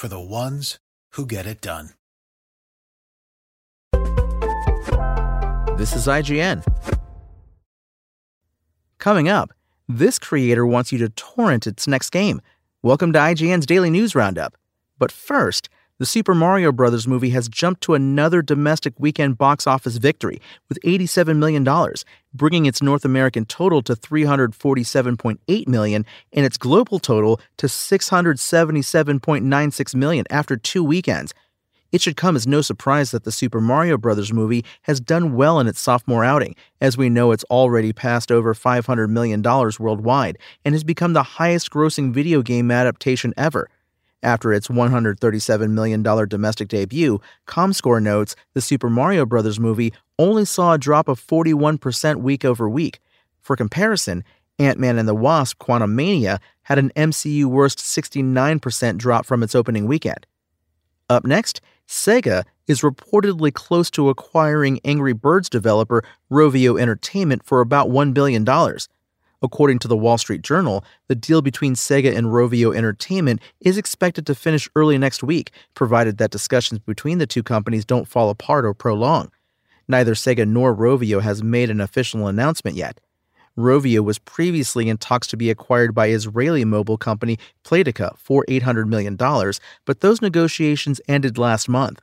for the ones who get it done. This is IGN. Coming up, this creator wants you to torrent its next game. Welcome to IGN's Daily News Roundup. But first, the Super Mario Bros. movie has jumped to another domestic weekend box office victory with $87 million, bringing its North American total to 347.8 million and its global total to 677.96 million after two weekends. It should come as no surprise that the Super Mario Bros. movie has done well in its sophomore outing, as we know it's already passed over $500 million worldwide and has become the highest grossing video game adaptation ever. After its $137 million domestic debut, ComScore notes the Super Mario Bros. movie only saw a drop of 41% week over week. For comparison, Ant Man and the Wasp Quantumania had an MCU worst 69% drop from its opening weekend. Up next, Sega is reportedly close to acquiring Angry Birds developer Rovio Entertainment for about $1 billion. According to the Wall Street Journal, the deal between Sega and Rovio Entertainment is expected to finish early next week, provided that discussions between the two companies don't fall apart or prolong. Neither Sega nor Rovio has made an official announcement yet. Rovio was previously in talks to be acquired by Israeli mobile company Playtika for $800 million, but those negotiations ended last month.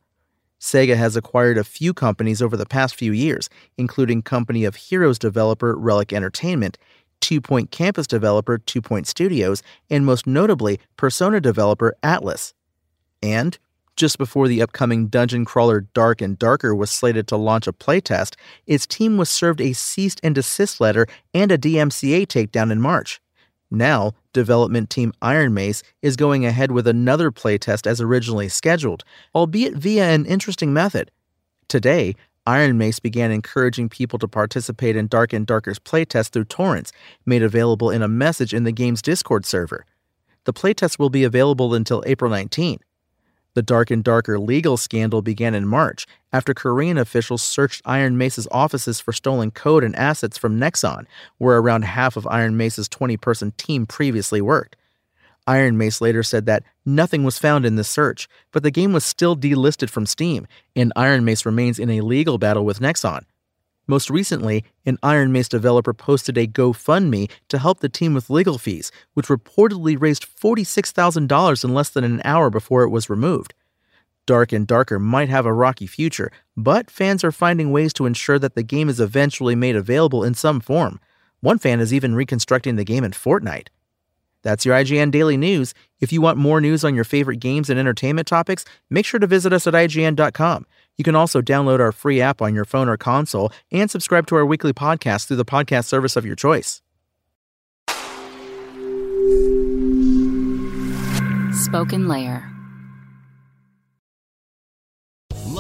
Sega has acquired a few companies over the past few years, including company of Heroes developer Relic Entertainment Two Point Campus developer Two Point Studios, and most notably, Persona developer Atlus. And, just before the upcoming dungeon crawler Dark and Darker was slated to launch a playtest, its team was served a cease and desist letter and a DMCA takedown in March. Now, development team Ironmace is going ahead with another playtest as originally scheduled, albeit via an interesting method. Today, Ironmace began encouraging people to participate in Dark and Darker's playtest through torrents, made available in a message in the game's Discord server. The playtest will be available until April 19. The Dark and Darker legal scandal began in March after Korean officials searched Iron Mace's offices for stolen code and assets from Nexon, where around half of Iron Mace's 20 person team previously worked. Ironmace later said that nothing was found in the search, but the game was still delisted from Steam, and Ironmace remains in a legal battle with Nexon. Most recently, an Ironmace developer posted a GoFundMe to help the team with legal fees, which reportedly raised $46,000 in less than an hour before it was removed. Dark and Darker might have a rocky future, but fans are finding ways to ensure that the game is eventually made available in some form. One fan is even reconstructing the game in Fortnite. That's your IGN Daily News. If you want more news on your favorite games and entertainment topics, make sure to visit us at IGN.com. You can also download our free app on your phone or console and subscribe to our weekly podcast through the podcast service of your choice. Spoken Layer.